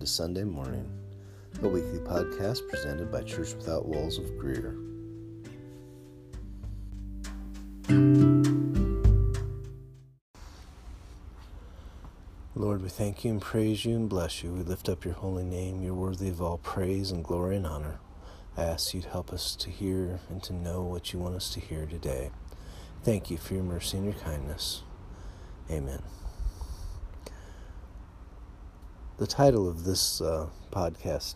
to Sunday Morning, a weekly podcast presented by Church Without Walls of Greer. Lord, we thank you and praise you and bless you. We lift up your holy name. You're worthy of all praise and glory and honor. I ask you to help us to hear and to know what you want us to hear today. Thank you for your mercy and your kindness. Amen. The title of this uh, podcast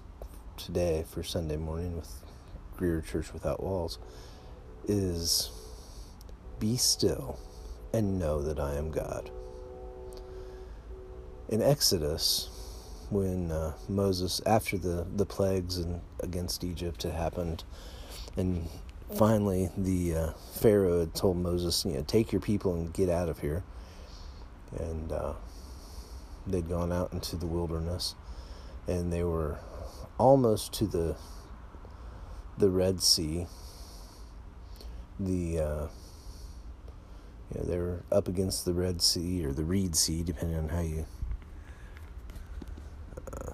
today for Sunday morning with Greer Church Without Walls is Be Still and Know That I Am God. In Exodus, when uh, Moses, after the, the plagues and against Egypt had happened, and finally the uh, Pharaoh had told Moses, you know, take your people and get out of here. And uh, they'd gone out into the wilderness and they were almost to the the Red Sea. The uh, you know, they were up against the Red Sea or the Reed Sea, depending on how you uh,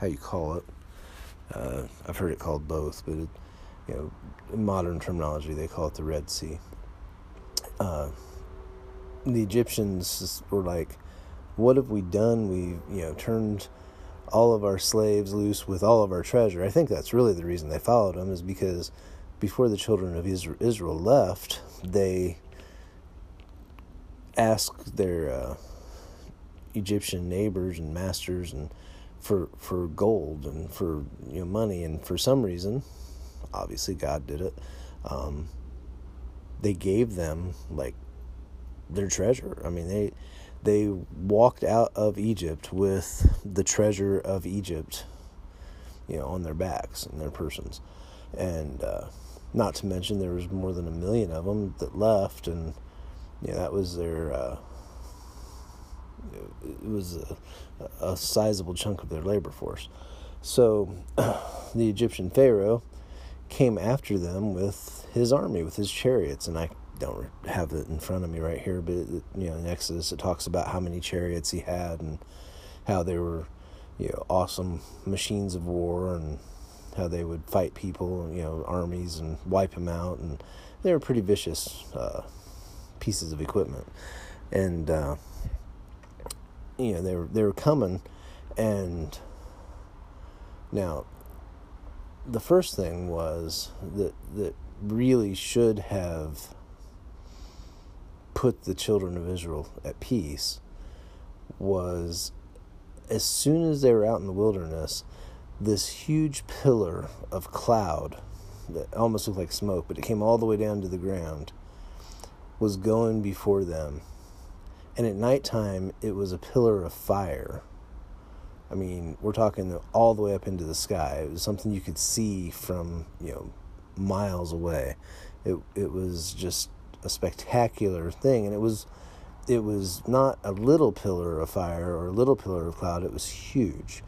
how you call it. Uh, I've heard it called both, but it, you know, in modern terminology, they call it the Red Sea. Uh, the Egyptians were like, what have we done? We, you know, turned all of our slaves loose with all of our treasure. I think that's really the reason they followed him, is because before the children of Israel left, they asked their uh, Egyptian neighbors and masters and for for gold and for you know money, and for some reason, obviously God did it. Um, they gave them like their treasure. I mean, they they walked out of Egypt with the treasure of Egypt, you know, on their backs and their persons, and uh, not to mention there was more than a million of them that left, and you know, that was their. Uh, it was a, a sizable chunk of their labor force. So the Egyptian Pharaoh came after them with his army, with his chariots, and I don't have it in front of me right here, but you know, in Exodus it talks about how many chariots he had and how they were, you know, awesome machines of war and how they would fight people, you know, armies and wipe them out, and they were pretty vicious uh, pieces of equipment, and uh, you know they were they were coming, and now the first thing was that that really should have put the children of Israel at peace was as soon as they were out in the wilderness, this huge pillar of cloud that almost looked like smoke, but it came all the way down to the ground, was going before them. And at nighttime, it was a pillar of fire. I mean, we're talking all the way up into the sky. It was something you could see from, you know, miles away. It it was just a spectacular thing, and it was it was not a little pillar of fire or a little pillar of cloud. It was huge,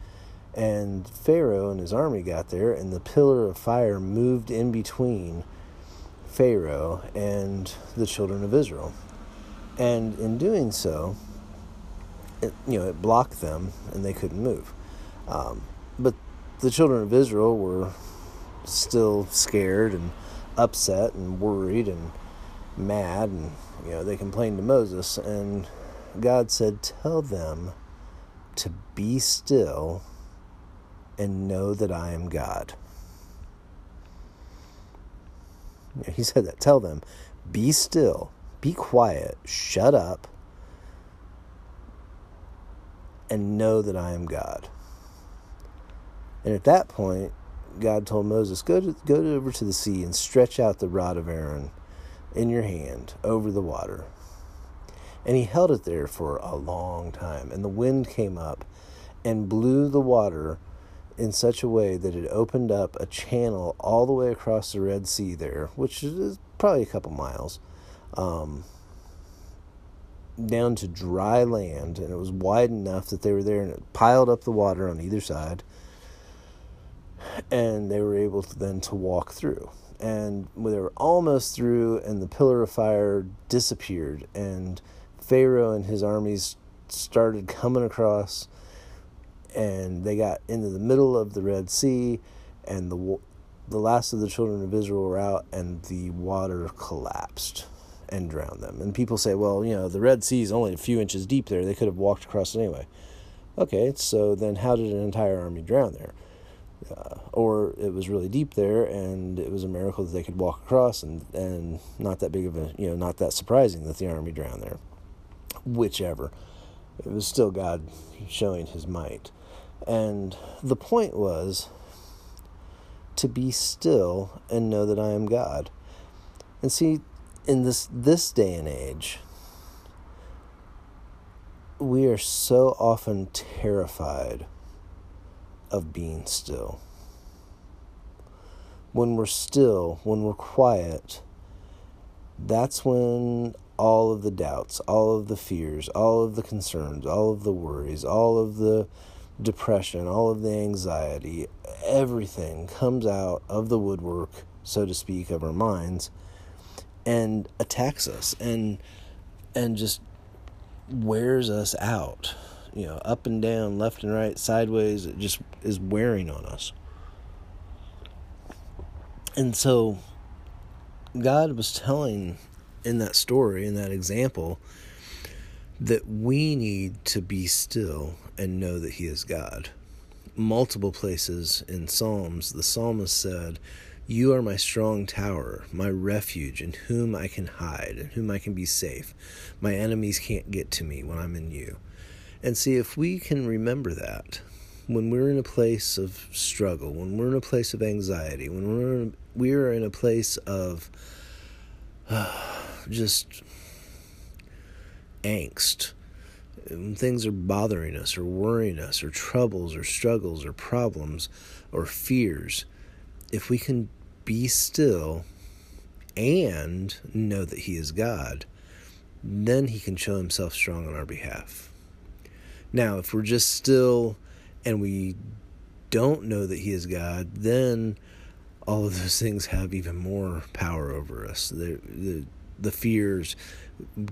and Pharaoh and his army got there, and the pillar of fire moved in between Pharaoh and the children of Israel, and in doing so, it, you know, it blocked them, and they couldn't move. Um, but the children of Israel were still scared and upset and worried and mad and you know they complained to Moses and God said tell them to be still and know that I am God. He said that tell them be still, be quiet, shut up and know that I am God. And at that point God told Moses go to, go over to the sea and stretch out the rod of Aaron in your hand over the water. And he held it there for a long time. And the wind came up and blew the water in such a way that it opened up a channel all the way across the Red Sea there, which is probably a couple miles, um, down to dry land. And it was wide enough that they were there and it piled up the water on either side. And they were able to then to walk through and they were almost through, and the pillar of fire disappeared, and Pharaoh and his armies started coming across, and they got into the middle of the Red Sea, and the the last of the children of Israel were out, and the water collapsed and drowned them. And people say, well, you know, the Red Sea is only a few inches deep there; they could have walked across anyway. Okay, so then how did an entire army drown there? Uh, or it was really deep there, and it was a miracle that they could walk across, and and not that big of a you know not that surprising that the army drowned there. Whichever, it was still God showing His might, and the point was to be still and know that I am God. And see, in this this day and age, we are so often terrified of being still. When we're still, when we're quiet, that's when all of the doubts, all of the fears, all of the concerns, all of the worries, all of the depression, all of the anxiety, everything comes out of the woodwork, so to speak, of our minds and attacks us and and just wears us out you know, up and down, left and right, sideways. It just is wearing on us. And so, God was telling in that story, in that example, that we need to be still and know that He is God. Multiple places in Psalms, the psalmist said, You are my strong tower, my refuge, in whom I can hide, in whom I can be safe. My enemies can't get to me when I'm in you. And see if we can remember that when we're in a place of struggle, when we're in a place of anxiety, when we're in, we're in a place of uh, just angst, when things are bothering us or worrying us or troubles or struggles or problems or fears, if we can be still and know that He is God, then He can show Himself strong on our behalf. Now, if we're just still and we don't know that He is God, then all of those things have even more power over us. The, the, the fears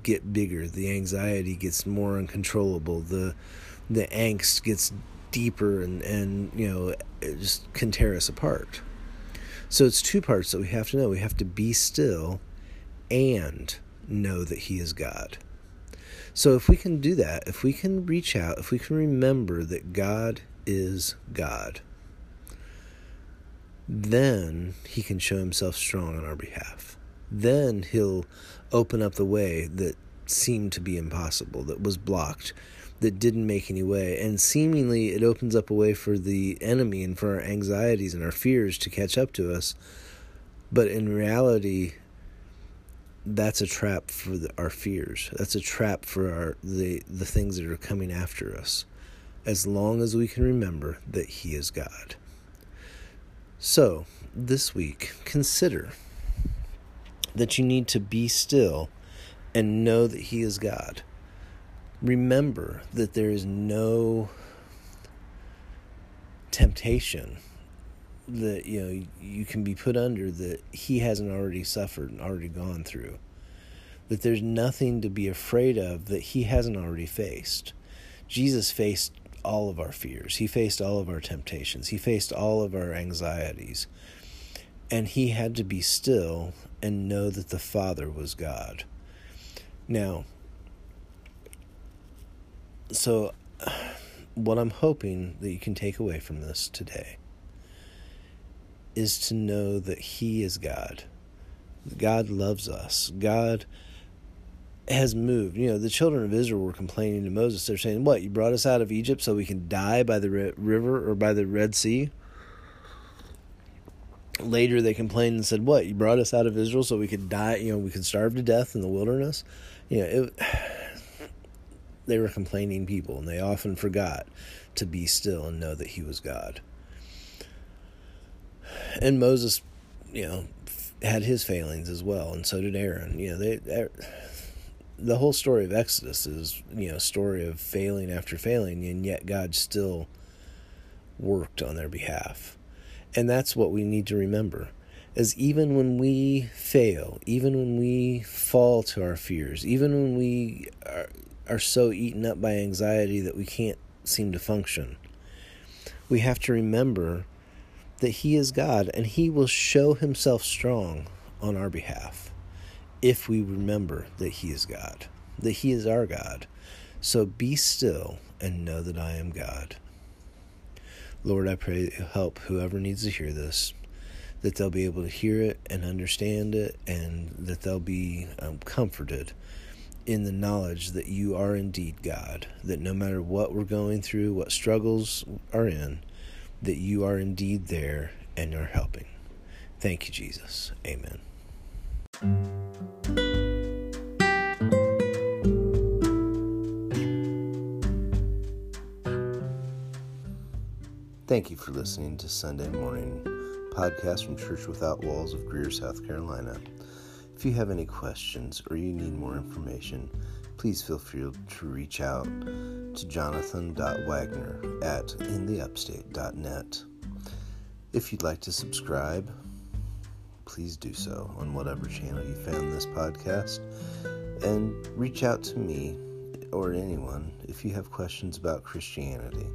get bigger, the anxiety gets more uncontrollable, the, the angst gets deeper, and, and you know, it just can tear us apart. So it's two parts that we have to know. We have to be still and know that He is God. So if we can do that, if we can reach out, if we can remember that God is God, then He can show Himself strong on our behalf. Then He'll open up the way that seemed to be impossible, that was blocked, that didn't make any way. And seemingly it opens up a way for the enemy and for our anxieties and our fears to catch up to us. But in reality, that's a trap for the, our fears. That's a trap for our the the things that are coming after us. As long as we can remember that He is God. So this week, consider that you need to be still and know that He is God. Remember that there is no temptation that you know you can be put under that he hasn't already suffered and already gone through. That there's nothing to be afraid of that he hasn't already faced. Jesus faced all of our fears. He faced all of our temptations. He faced all of our anxieties. And he had to be still and know that the father was god. Now so what i'm hoping that you can take away from this today is to know that He is God. God loves us. God has moved. You know, the children of Israel were complaining to Moses. They're saying, What, you brought us out of Egypt so we can die by the river or by the Red Sea? Later, they complained and said, What, you brought us out of Israel so we could die, you know, we could starve to death in the wilderness? You know, it, they were complaining people, and they often forgot to be still and know that He was God and Moses, you know, had his failings as well, and so did Aaron. You know, they, they the whole story of Exodus is you know a story of failing after failing, and yet God still worked on their behalf, and that's what we need to remember. As even when we fail, even when we fall to our fears, even when we are, are so eaten up by anxiety that we can't seem to function, We have to remember that He is God and He will show Himself strong on our behalf if we remember that He is God, that He is our God. So be still and know that I am God. Lord, I pray help whoever needs to hear this, that they'll be able to hear it and understand it, and that they'll be um, comforted in the knowledge that you are indeed God, that no matter what we're going through, what struggles are in, that you are indeed there and are helping. Thank you, Jesus. Amen. Thank you for listening to Sunday Morning Podcast from Church Without Walls of Greer, South Carolina. If you have any questions or you need more information, please feel free to reach out to jonathan.wagner at intheupstate.net. If you'd like to subscribe, please do so on whatever channel you found this podcast. And reach out to me or anyone if you have questions about Christianity.